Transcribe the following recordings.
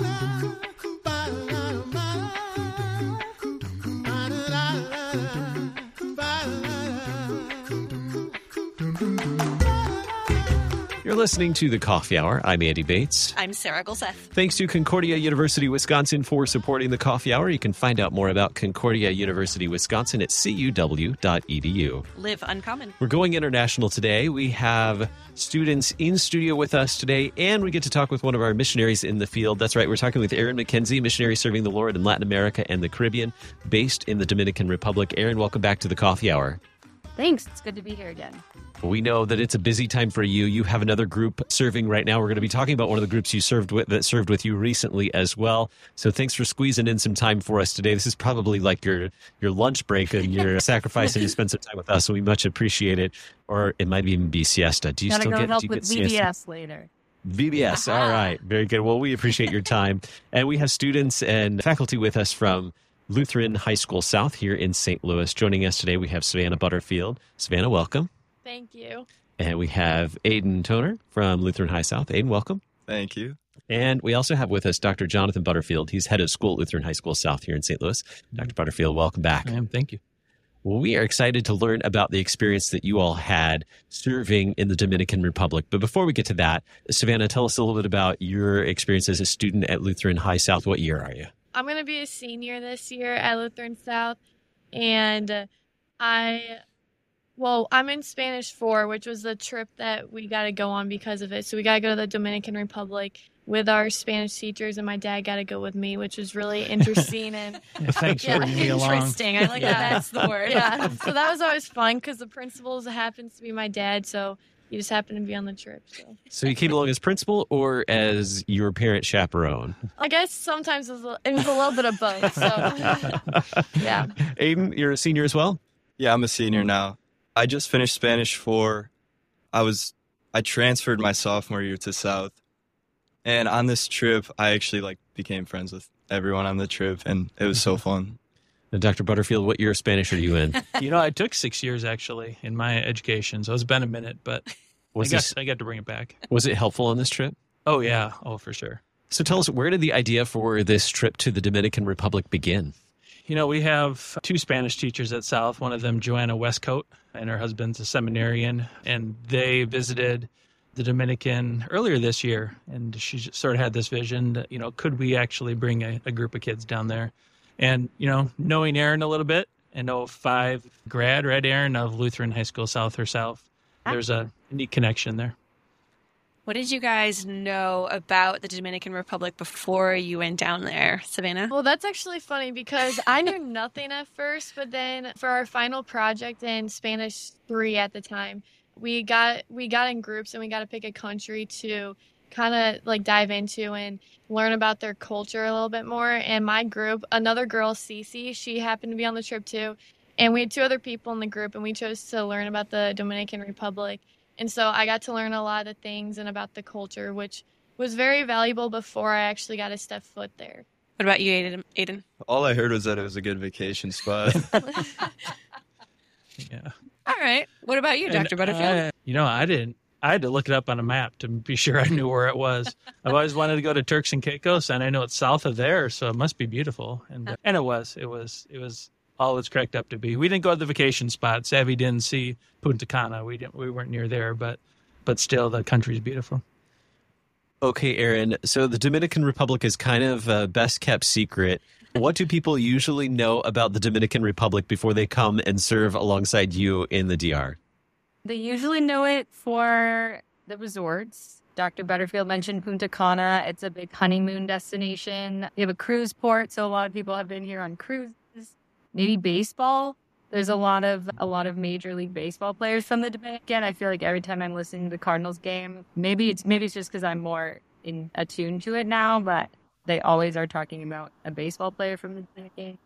la la. You're listening to the Coffee Hour. I'm Andy Bates. I'm Sarah Gulseth. Thanks to Concordia University Wisconsin for supporting the Coffee Hour. You can find out more about Concordia University Wisconsin at cuw.edu. Live uncommon. We're going international today. We have students in studio with us today, and we get to talk with one of our missionaries in the field. That's right, we're talking with Erin MacKenzie, missionary serving the Lord in Latin America and the Caribbean, based in the Dominican Republic. Erin, welcome back to the Coffee Hour. Thanks. It's good to be here again. We know that it's a busy time for you. You have another group serving right now. We're going to be talking about one of the groups you served with that served with you recently as well. So thanks for squeezing in some time for us today. This is probably like your your lunch break and you're sacrificing to spend some time with us. So we much appreciate it. Or it might even be siesta. Do you Gotta still go get help you with get siesta? VBS later. VBS. All right. Very good. Well, we appreciate your time. and we have students and faculty with us from Lutheran High School South here in St. Louis. Joining us today, we have Savannah Butterfield. Savannah, welcome. Thank you. And we have Aidan Toner from Lutheran High South. Aidan, welcome. Thank you. And we also have with us Dr. Jonathan Butterfield. He's head of school at Lutheran High School South here in St. Louis. Dr. Butterfield, welcome back. I am. Thank you. Well, we are excited to learn about the experience that you all had serving in the Dominican Republic. But before we get to that, Savannah, tell us a little bit about your experience as a student at Lutheran High South. What year are you? I'm going to be a senior this year at Lutheran South. And uh, I, well, I'm in Spanish 4, which was the trip that we got to go on because of it. So we got to go to the Dominican Republic with our Spanish teachers, and my dad got to go with me, which was really interesting and Yeah, thanks Yeah, for bringing me along. Interesting. I like Yeah. that. That's the word. yeah. So that was always fun because the principal happens to be my dad, so he just happened to be on the trip. So So you came along as principal or as your parent chaperone? I guess sometimes it was a, it was a little bit of both. So yeah. Aidan, you're a senior as well? Yeah, I'm a senior now. I just finished Spanish 4. I was I transferred my sophomore year to South. And on this trip, I actually like became friends with everyone on the trip and it was so fun. And Dr. Butterfield, what year of Spanish are you in? You know, I took six years actually in my education, so it's been a minute, but Was, I got this, I got to bring it back. was it helpful on this trip? Oh yeah, oh for sure. So tell us, where did the idea for this trip to the Dominican Republic begin? You know, we have two Spanish teachers at South. One of them, Joanna Westcoat, and her husband's a seminarian, and they visited the Dominican earlier this year, and she sort of had this vision that you know, could we actually bring a, a group of kids down there? And you know, knowing Erin a little bit, and 05 grad, right, Erin of Lutheran High School South herself, there's a neat connection there. What did you guys know about the Dominican Republic before you went down there, Savannah? Well, that's actually funny because I knew nothing at first, but then for our final project in Spanish 3 at the time, we got we got in groups and we got to pick a country to kind of like dive into and learn about their culture a little bit more. And my group, another girl, Cece, she happened to be on the trip too. And we had two other people in the group and we chose to learn about the Dominican Republic. And so I got to learn a lot of things and about the culture, which was very valuable before I actually got to step foot there. What about you, Aidan? Aidan? All I heard was that it was a good vacation spot. Yeah. All right. What about you, Dr. And Butterfield? I- you know, I didn't. I had to look it up on a map to be sure I knew where it was. I've always wanted to go to Turks and Caicos, and I know it's south of there, so it must be beautiful. And uh, and it was. It was. It was all it's cracked up to be. We didn't go to the vacation spot. Savvy didn't see Punta Cana. We didn't. We weren't near there, but but still, the country's beautiful. Okay, Erin. So the Dominican Republic is kind of a best kept secret. What do people usually know about the Dominican Republic before they come and serve alongside you in the DR? They usually know it for the resorts. Dr. Butterfield mentioned Punta Cana. It's a big honeymoon destination. We have a cruise port, so a lot of people have been here on cruises. Maybe baseball. There's a lot of a lot of major league baseball players from the Dominican. I feel like every time I'm listening to the Cardinals game, maybe it's maybe it's just because I'm more in attuned to it now, but they always are talking about a baseball player from the Dominican.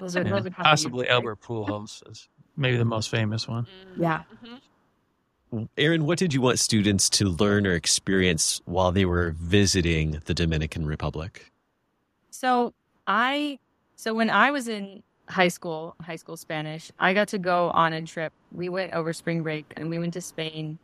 Those are, Yeah. those are Possibly weird. Albert Pujols is maybe the most famous one. Mm-hmm. Yeah. Mm-hmm. Erin, what did you want students to learn or experience while they were visiting the Dominican Republic? So I, so when I was in high school, high school Spanish, I got to go on a trip. We went over spring break and we went to Spain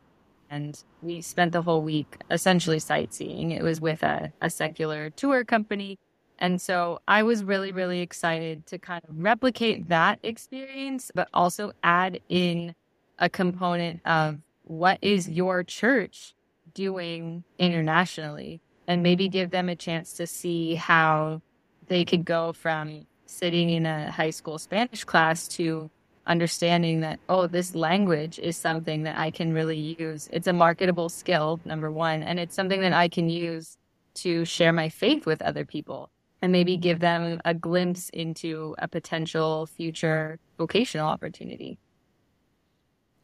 and we spent the whole week essentially sightseeing. It was with a, a secular tour company. And so I was really, really excited to kind of replicate that experience, but also add in a component of what is your church doing internationally and maybe give them a chance to see how they could go from sitting in a high school Spanish class to understanding that, oh, this language is something that I can really use. It's a marketable skill, number one, and it's something that I can use to share my faith with other people and maybe give them a glimpse into a potential future vocational opportunity.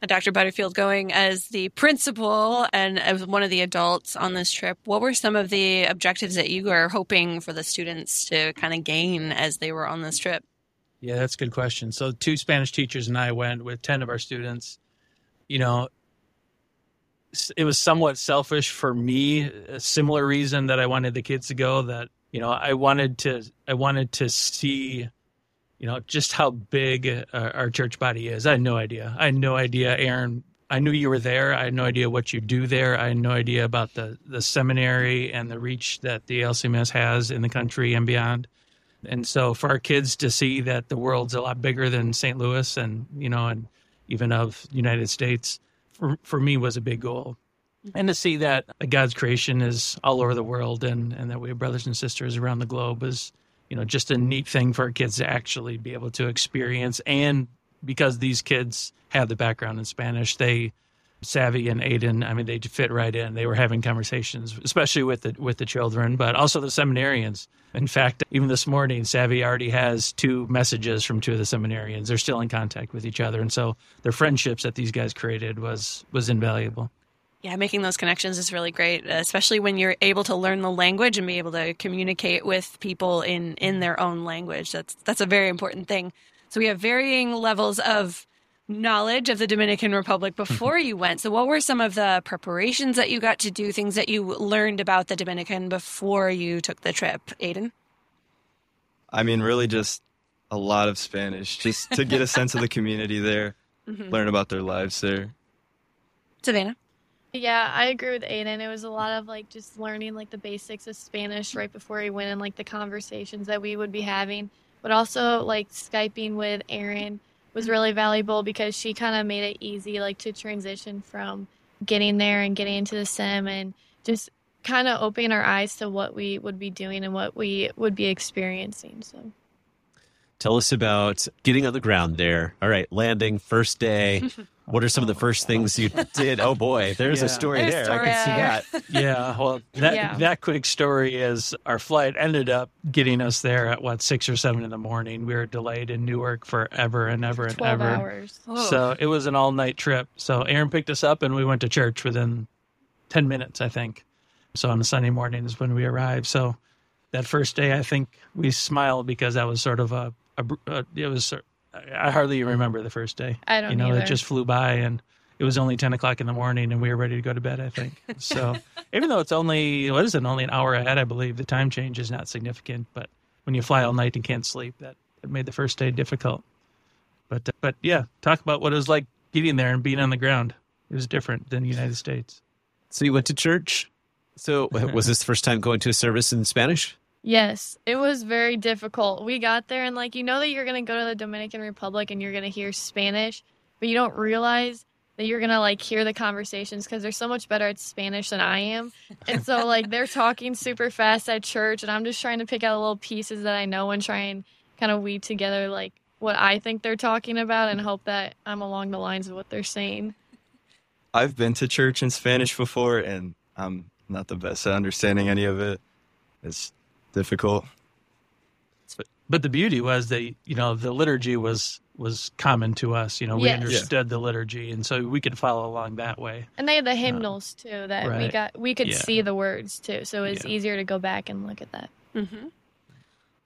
Dr. Butterfield, going as the principal and as one of the adults on this trip, what were some of the objectives that you were hoping for the students to kind of gain as they were on this trip? Yeah, that's a good question. So, two Spanish teachers and I went with 10 of our students. You know, it was somewhat selfish for me, a similar reason that I wanted the kids to go that, you know, I wanted to I wanted to see you know just how big uh, our church body is. I had no idea. I had no idea, Erin. I knew you were there. I had no idea what you do there. I had no idea about the the seminary and the reach that the LCMS has in the country and beyond. And so for our kids to see that the world's a lot bigger than St. Louis and, you know, and even of United States, for, for me was a big goal. And to see that God's creation is all over the world and, and that we have brothers and sisters around the globe is, you know, just a neat thing for kids to actually be able to experience. And because these kids have the background in Spanish, they Savvy and Aiden, I mean, they fit right in. They were having conversations, especially with the with the children, but also the seminarians. In fact, even this morning, Savvy already has two messages from two of the seminarians. They're still in contact with each other, and so their friendships that these guys created was was invaluable. Yeah, making those connections is really great, especially when you're able to learn the language and be able to communicate with people in in their own language. That's that's a very important thing. So we have varying levels of knowledge of the Dominican Republic Mm-hmm. before you went. So, what were some of the preparations that you got to do, things that you learned about the Dominican before you took the trip, Aidan? I mean, really just a lot of Spanish, just to get a sense of the community there, Mhm. learn about their lives there. Savannah? Yeah, I agree with Aidan. It was a lot of like just learning like the basics of Spanish right before we went and like the conversations that we would be having. But also like Skyping with Erin was mm-hmm. really valuable because she kind of made it easy like to transition from getting there and getting into the sim and just kind of opening our eyes to what we would be doing and what we would be experiencing. So Tell us about getting on the ground there. All right, landing, first day. What are some of the first things you did? Oh boy, there's a story There's there. story I can see that. Yeah, well, that Yeah. that quick story is our flight ended up getting us there at what six or seven in the morning. We were delayed in Newark forever and ever and twelve ever. hours. Oh. So it was an all night trip. So Aaron picked us up and we went to church within 10 minutes, I think. So on a Sunday morning is when we arrived. So that first day, I think we smiled because that was sort of a, a, a it was, I hardly even remember the first day. I don't You know, either. it just flew by and it was only 10 o'clock in the morning and we were ready to go to bed, I think. So even though it's only, what is it, only an hour ahead, I believe the time change is not significant. But when you fly all night and can't sleep, that, that made the first day difficult. But, uh, but yeah, talk about what it was like getting there and being on the ground. It was different than the United States. So you went to church. So was this the first time going to a service in Spanish? Yes, it was very difficult. We got there and like you know that you're going to go to the Dominican Republic and you're going to hear Spanish, but you don't realize that you're going to like hear the conversations cuz they're so much better at Spanish than I am. And so like they're talking super fast at church and I'm just trying to pick out little pieces that I know and try and kind of weave together like what I think they're talking about and hope that I'm along the lines of what they're saying. I've been to church in Spanish before, and I'm not the best at understanding any of it. It's difficult. But the beauty was that, you know, the liturgy was was common to us. You know, we Yes. understood the liturgy and so we could follow along that way. And they had the hymnals too that we got we could Yeah. see the words too. So it's Yeah. easier to go back and look at that. Mm-hmm.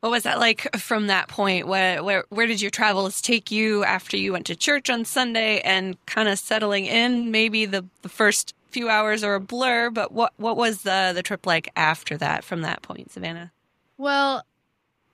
What was that like from that point? Where, where where did your travels take you after you went to church on Sunday and kind of settling in? Maybe the, the first few hours are a blur, but what what was the the trip like after that? From that point, Savannah. Well,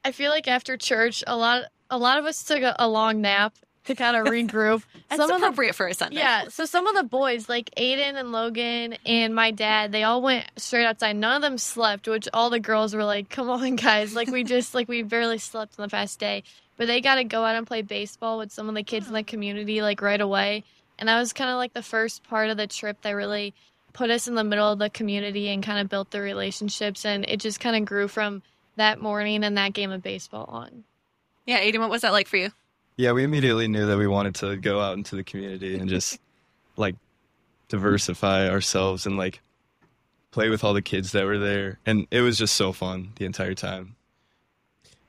I feel like after church, a lot a lot of us took a, a long nap to kind of regroup. That's some of the appropriate for a Sunday. yeah, so some of the boys, like Aidan and Logan and my dad, they all went straight outside. None of them slept, which all the girls were like, "Come on, guys! Like we just like we barely slept on the past day." But they got to go out and play baseball with some of the kids in the community like right away. And that was kind of like the first part of the trip that really put us in the middle of the community and kind of built the relationships. And it just kind of grew from that morning and that game of baseball on. Yeah, Aidan, what was that like for you? Yeah, we immediately knew that we wanted to go out into the community and just like diversify ourselves and like play with all the kids that were there. And it was just so fun the entire time.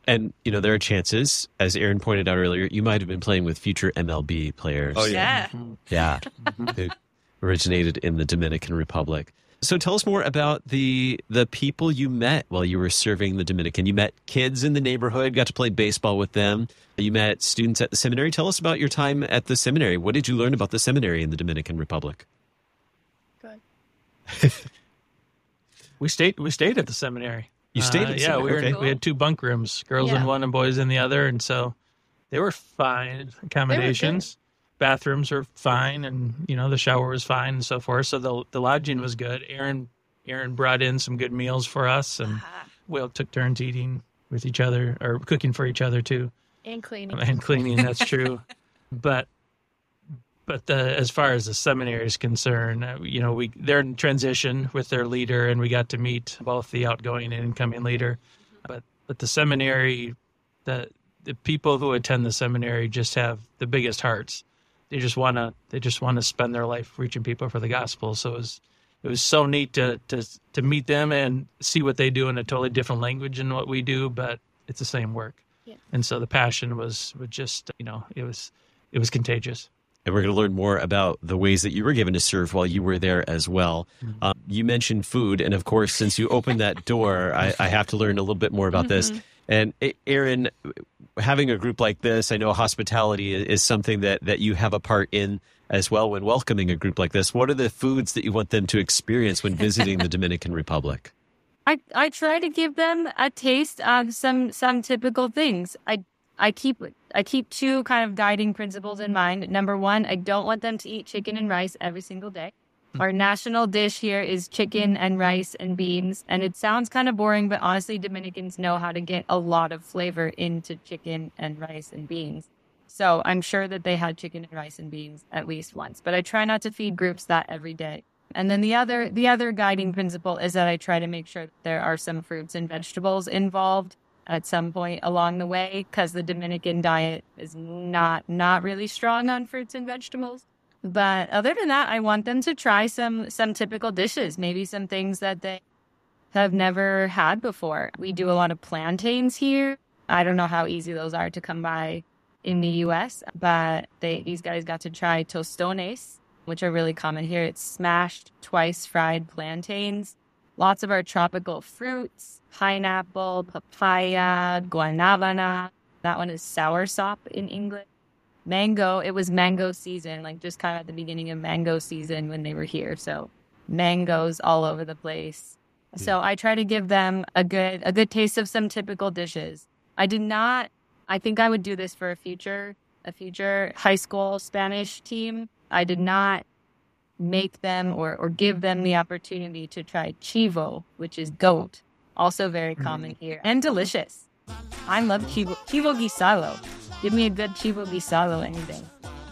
And you know there are chances, as Erin pointed out earlier, you might have been playing with future MLB players. Oh, yeah. yeah, mm-hmm. who originated in the Dominican Republic. So tell us more about the the people you met while you were serving the Dominican. You met kids in the neighborhood, got to play baseball with them. You met students at the seminary. Tell us about your time at the seminary. What did you learn about the seminary in the Dominican Republic? Good. We stayed we stayed at the seminary. You stayed Uh, yeah, we were okay. we had two bunk rooms, girls in one and boys in the other, and so they were fine accommodations. Bathrooms were fine, and you know the shower was fine and so forth. So the the lodging was good. Erin Erin brought in some good meals for us, and we all took turns eating with each other or cooking for each other too, And cleaning. and cleaning. That's true, but but the, as far as the seminary is concerned, uh, you know, we they're in transition with their leader, and we got to meet both the outgoing and incoming leader. But but the seminary, the the people who attend the seminary just have the biggest hearts. They just wanna they just want to spend their life reaching people for the gospel. So it was it was so neat to to to meet them and see what they do in a totally different language than what we do, but it's the same work. Yeah. And so the passion was was just you know it was it was contagious. And we're going to learn more about the ways that you were given to serve while you were there as well. Um, you mentioned food. And of course, since you opened that door, I, I have to learn a little bit more about this. And Erin, having a group like this, I know hospitality is something that, that you have a part in as well when welcoming a group like this. What are the foods that you want them to experience when visiting the Dominican Republic? I, I try to give them a taste of some some typical things. I I keep I keep two kind of guiding principles in mind. Number one, I don't want them to eat chicken and rice every single day. Hmm. Our national dish here is chicken and rice and beans, and it sounds kind of boring, but honestly, Dominicans know how to get a lot of flavor into chicken and rice and beans. So I'm sure that they had chicken and rice and beans at least once, but I try not to feed groups that every day. And then the other the other guiding principle is that I try to make sure that there are some fruits and vegetables involved at some point along the way because the Dominican diet is not not really strong on fruits and vegetables. But other than that, I want them to try some some typical dishes, maybe some things that they have never had before. We do a lot of plantains here. I don't know how easy those are to come by in the US, but they these guys got to try tostones, which are really common here. It's smashed, twice fried plantains. Lots of our tropical fruits, pineapple, papaya, guanabana. That one is soursop in English. Mango, it was mango season, like just kind of at the beginning of mango season when they were here. So mangoes all over the place. So I try to give them a good a good taste of some typical dishes. I did not I think I would do this for a future a future high school Spanish team. I did not make them or, or give them the opportunity to try chivo, which is goat, also very mm-hmm. common here and delicious. I love chivo, chivo guisado. Give me a good chivo guisado any day.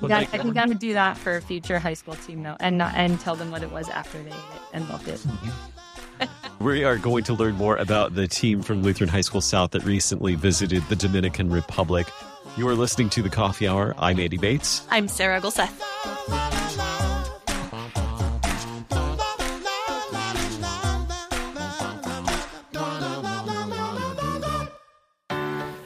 Well, Got- thank I you. think I would do that for a future high school team though, and not, and tell them what it was after they ate it and loved it. Mm-hmm. We are going to learn more about the team from Lutheran High School South that recently visited the Dominican Republic. You are listening to the Coffee Hour. I'm Andy Bates. I'm Sarah Gulseth.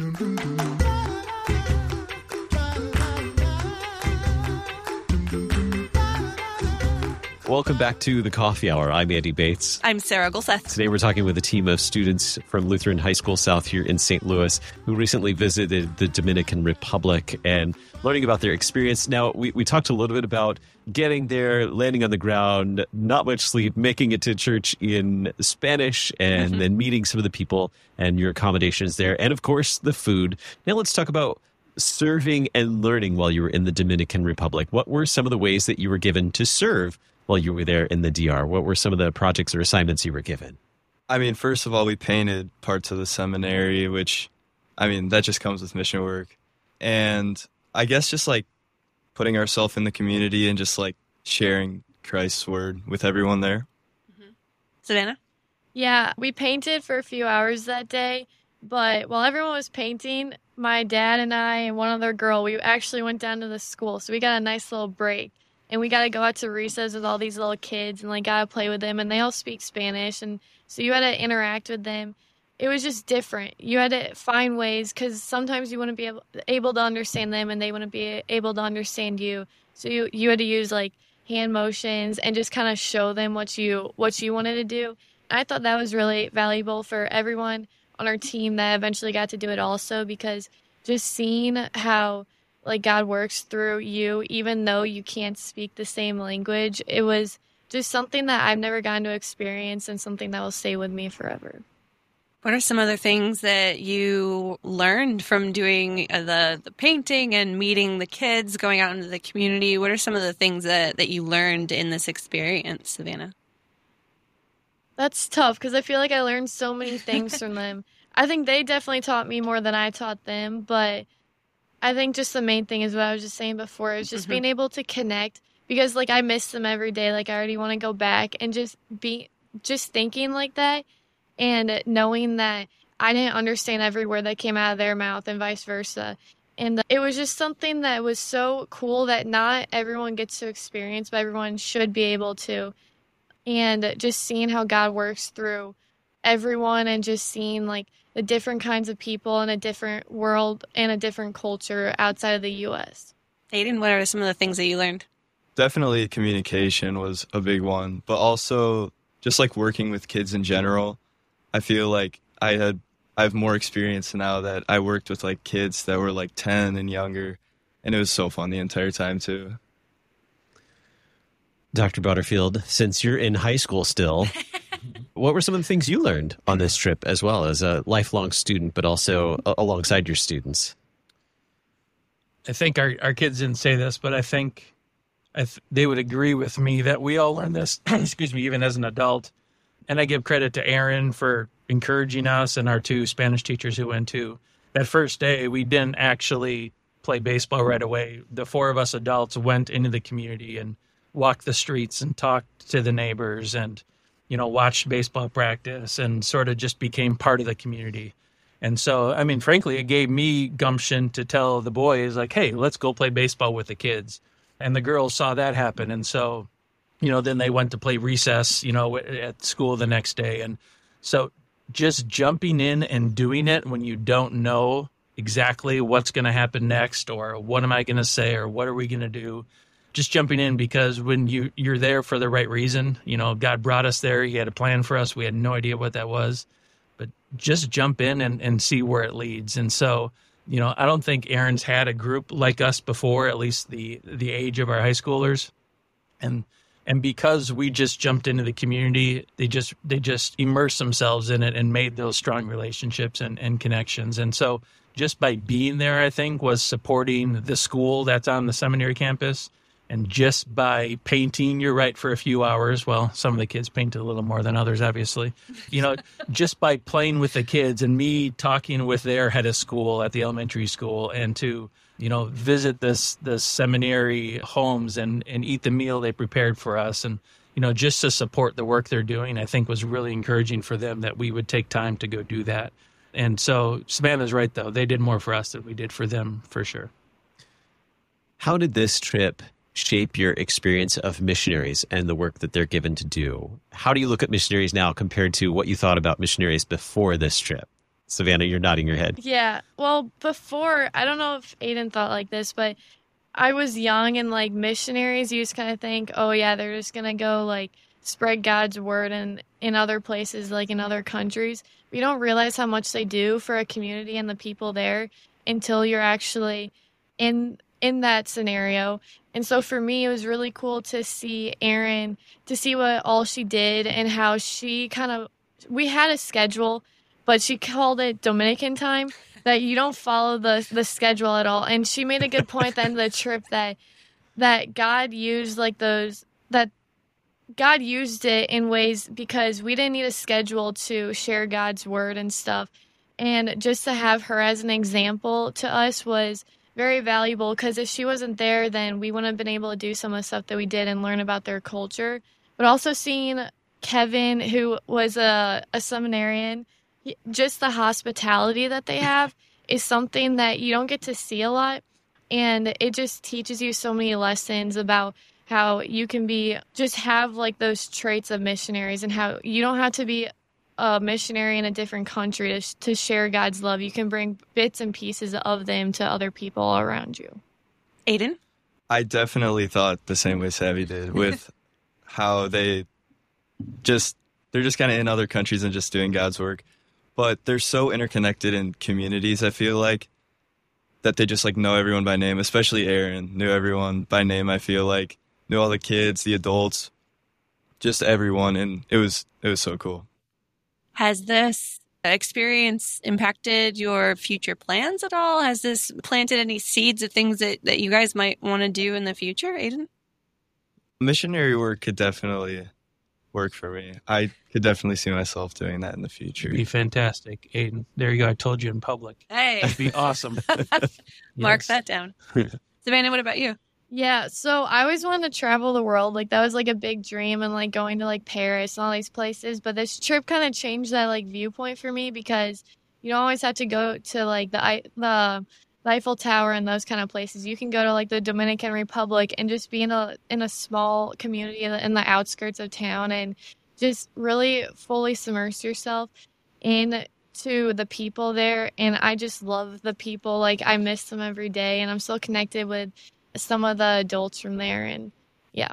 dun, dun. Welcome back to the Coffee Hour. I'm Andy Bates. I'm Sarah Gulseth. Today we're talking with a team of students from Lutheran High School South here in St. Louis who recently visited the Dominican Republic and learning about their experience. Now, we, we talked a little bit about getting there, landing on the ground, not much sleep, making it to church in Spanish, and mm-hmm. then meeting some of the people and your accommodations there, and of course, the food. Now, let's talk about serving and learning while you were in the Dominican Republic. What were some of the ways that you were given to serve while you were there in the DR? What were some of the projects or assignments you were given? I mean, first of all, we painted parts of the seminary, which, I mean, that just comes with mission work. And I guess just like putting ourselves in the community and just like sharing Christ's word with everyone there. Mm-hmm. Savannah? Yeah, we painted for a few hours that day, but while everyone was painting, my dad and I and one other girl, we actually went down to the school. So we got a nice little break. And we got to go out to recess with all these little kids and like got to play with them and they all speak Spanish and so you had to interact with them. It was just different. You had to find ways cuz sometimes you wouldn't be able, able to understand them and they wouldn't be able to understand you. So you you had to use like hand motions and just kind of show them what you what you wanted to do. I thought that was really valuable for everyone on our team that eventually got to do it also because just seeing how like God works through you even though you can't speak the same language, it was just something that I've never gotten to experience and something that will stay with me forever. What are some other things that you learned from doing uh, the, the painting and meeting the kids, going out into the community? What are some of the things that, that you learned in this experience, Savannah? That's tough because I feel like I learned so many things from them. I think they definitely taught me more than I taught them, but I think just the main thing is what I was just saying before is just mm-hmm. being able to connect because like I miss them every day. Like I already want to go back and just be just thinking like that and knowing that I didn't understand every word that came out of their mouth and vice versa. And it was just something that was so cool that not everyone gets to experience, but everyone should be able to. And just seeing how God works through everyone and just seeing like the different kinds of people in a different world and a different culture outside of the US. Aidan, what are some of the things that you learned? Definitely communication was a big one, but also just like working with kids in general. I feel like I had I have more experience now that I worked with like kids that were like 10 and younger and it was so fun the entire time too. Dr. Butterfield, since you're in high school still, what were some of the things you learned on this trip as well as a lifelong student, but also alongside your students? I think our, our kids didn't say this, but I think I th- they would agree with me that we all learned this, excuse me, even as an adult. And I give credit to Erin for encouraging us and our two Spanish teachers who went too. That first day, we didn't actually play baseball right away. The four of us adults went into the community and walked the streets and talked to the neighbors and, you know, watched baseball practice and sort of just became part of the community. And so, I mean, frankly, it gave me gumption to tell the boys, like, hey, let's go play baseball with the kids. And the girls saw that happen. And so, you know, then they went to play recess, you know, at school the next day. And so just jumping in and doing it when you don't know exactly what's going to happen next or what am I going to say or what are we going to do, just jumping in because when you you're there for the right reason, you know, God brought us there. He had a plan for us. We had no idea what that was, but just jump in and, and see where it leads. And so, you know, I don't think Erin's had a group like us before, at least the the age of our high schoolers. And and because we just jumped into the community, they just they just immersed themselves in it and made those strong relationships and, and connections. And so just by being there, I think, was supporting the school that's on the seminary campus. And just by painting, you're right, for a few hours. Well, some of the kids painted a little more than others, obviously. You know, just by playing with the kids and me talking with their head of school at the elementary school and to, you know, visit this the seminary homes and, and eat the meal they prepared for us and you know, just to support the work they're doing, I think was really encouraging for them that we would take time to go do that. And so Savannah's right though. They did more for us than we did for them for sure. How did this trip shape your experience of missionaries and the work that they're given to do? How do you look at missionaries now compared to what you thought about missionaries before this trip? Savannah, you're nodding your head. Yeah. Well, before, I don't know if Aidan thought like this, but I was young and like missionaries, you just kind of think, oh yeah, they're just gonna go like spread God's word in in other places, like in other countries. You don't realize how much they do for a community and the people there until you're actually in in that scenario. And so for me, it was really cool to see Erin, to see what all she did and how she kind of we had a schedule, but she called it Dominican time that you don't follow the the schedule at all. And she made a good point at the end of the trip that that God used like those that God used it in ways because we didn't need a schedule to share God's word and stuff. And just to have her as an example to us was very valuable because if she wasn't there, then we wouldn't have been able to do some of the stuff that we did and learn about their culture. But also seeing Kevin, who was a, a seminarian, just the hospitality that they have is something that you don't get to see a lot. And it just teaches you so many lessons about how you can be just have like those traits of missionaries and how you don't have to be a missionary in a different country to, to share God's love. You can bring bits and pieces of them to other people around you. Aidan? I definitely thought the same way Savvy did with how they just they're just kind of in other countries and just doing God's work, but they're so interconnected in communities. I feel like that they just like know everyone by name, especially Erin knew everyone by name. I feel like knew all the kids, the adults, just everyone, and it was it was so cool. Has this experience impacted your future plans at all? Has this planted any seeds of things that, that you guys might want to do in the future, Aidan? Missionary work could definitely work for me. I could definitely see myself doing that in the future. Be fantastic, Aidan. There you go. I told you in public. Hey, That'd be awesome. mark Yes. that down. Savannah, what about you? Yeah, so I always wanted to travel the world. Like that was like a big dream and like going to like Paris and all these places, but this trip kind of changed that like viewpoint for me because you don't always have to go to like the the Eiffel Tower and those kind of places. You can go to like the Dominican Republic and just be in a in a small community in the outskirts of town and just really fully submerse yourself in to the people there and I just love the people. Like I miss them every day and I'm still connected with some of the adults from there and yeah.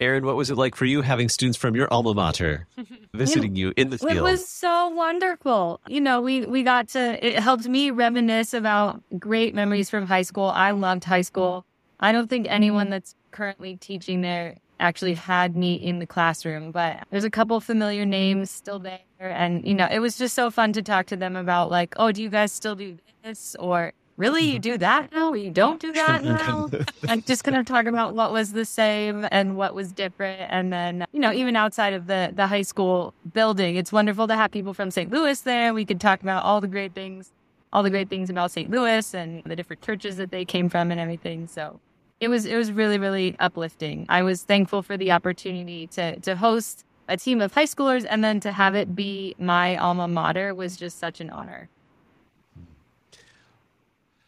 Erin, what was it like for you having students from your alma mater visiting you in the field? It was so wonderful. You know, we we got to it helped me reminisce about great memories from high school. I loved high school. I don't think anyone that's currently teaching there actually had me in the classroom, but there's a couple familiar names still there and you know, it was just so fun to talk to them about like, "Oh, do you guys still do this?" or Really, you do that now? You don't do that now? I'm just gonna talk about what was the same and what was different, and then you know, even outside of the the high school building, it's wonderful to have people from St. Louis there. We could talk about all the great things, all the great things about St. Louis and the different churches that they came from and everything. So it was it was really really uplifting. I was thankful for the opportunity to to host a team of high schoolers and then to have it be my alma mater was just such an honor.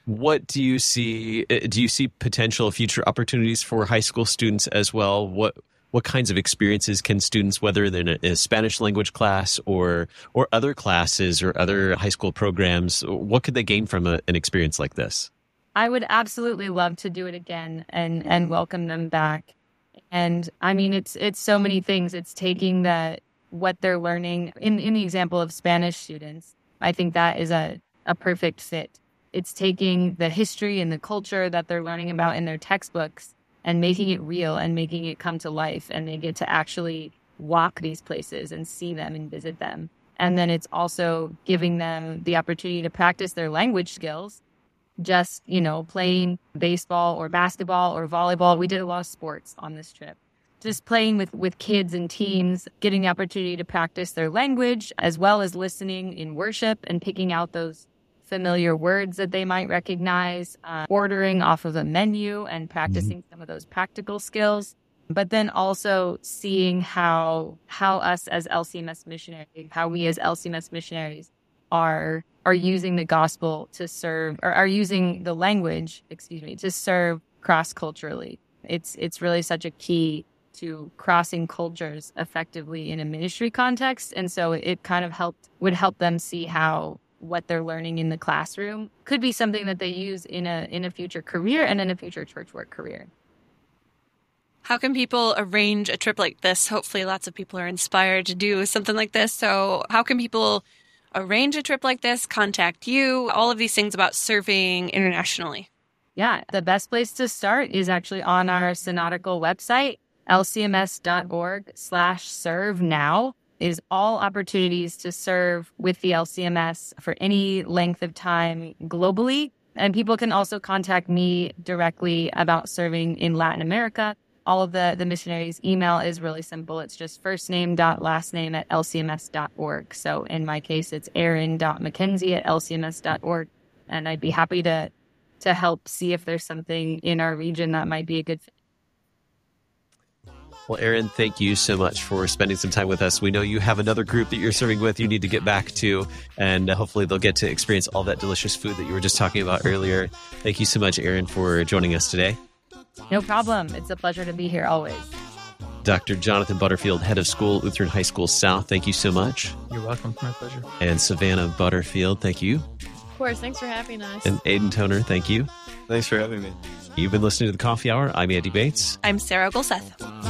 What do you see? uh, Do you see potential future opportunities for high school students as well? What what kinds of experiences can students, whether they're in a, a Spanish language class or or other classes or other high school programs, what could they gain from a, an experience like this? I would absolutely love to do it again and and welcome them back. And I mean it's it's so many things. It's taking that what they're learning in in the example of Spanish students. I think that is a a perfect fit. It's taking the history and the culture that they're learning about in their textbooks and making it real and making it come to life and they get to actually walk these places and see them and visit them. And then it's also giving them the opportunity to practice their language skills just, you know, playing baseball or basketball or volleyball. We did a lot of sports on this trip. Just playing with, with kids and teams, getting the opportunity to practice their language as well as listening in worship and picking out those familiar words that they might recognize, uh, ordering off of a menu and practicing some of those practical skills. But then also seeing how how us as LCMS missionaries, how we as LCMS missionaries are are using the gospel to serve or are using the language, excuse me, to serve cross culturally. It's it's really such a key to crossing cultures effectively in a ministry context. And so it kind of helped would help them see how what they're learning in the classroom could be something that they use in a in a future career and in a future church work career. How can people arrange a trip like this? Hopefully, lots of people are inspired to do something like this. So, how can people arrange a trip like this, contact you, all of these things about serving internationally? Yeah, the best place to start is actually on our synodical website, lcms.org slash serve now is all opportunities to serve with the LCMS for any length of time globally. And people can also contact me directly about serving in Latin America. All of the, the missionaries' email is really simple. It's just first name dot last name at lcms.org. So in my case, it's erin.mackenzie at lcms.org. And I'd be happy to to help see if there's something in our region that might be a good fit. Well, Erin, thank you so much for spending some time with us. We know you have another group that you're serving with you need to get back to, and uh, hopefully they'll get to experience all that delicious food that you were just talking about earlier. Thank you so much, Erin, for joining us today. No problem. It's a pleasure to be here always. Dr. Jonathan Butterfield, head of school, Lutheran High School South, thank you so much. You're welcome. My pleasure. And Savannah Butterfield, thank you. Of course. Thanks for having us. And Aidan Toner, thank you. Thanks for having me. You've been listening to the Coffee Hour. I'm Andy Bates. I'm Sarah Gulseth.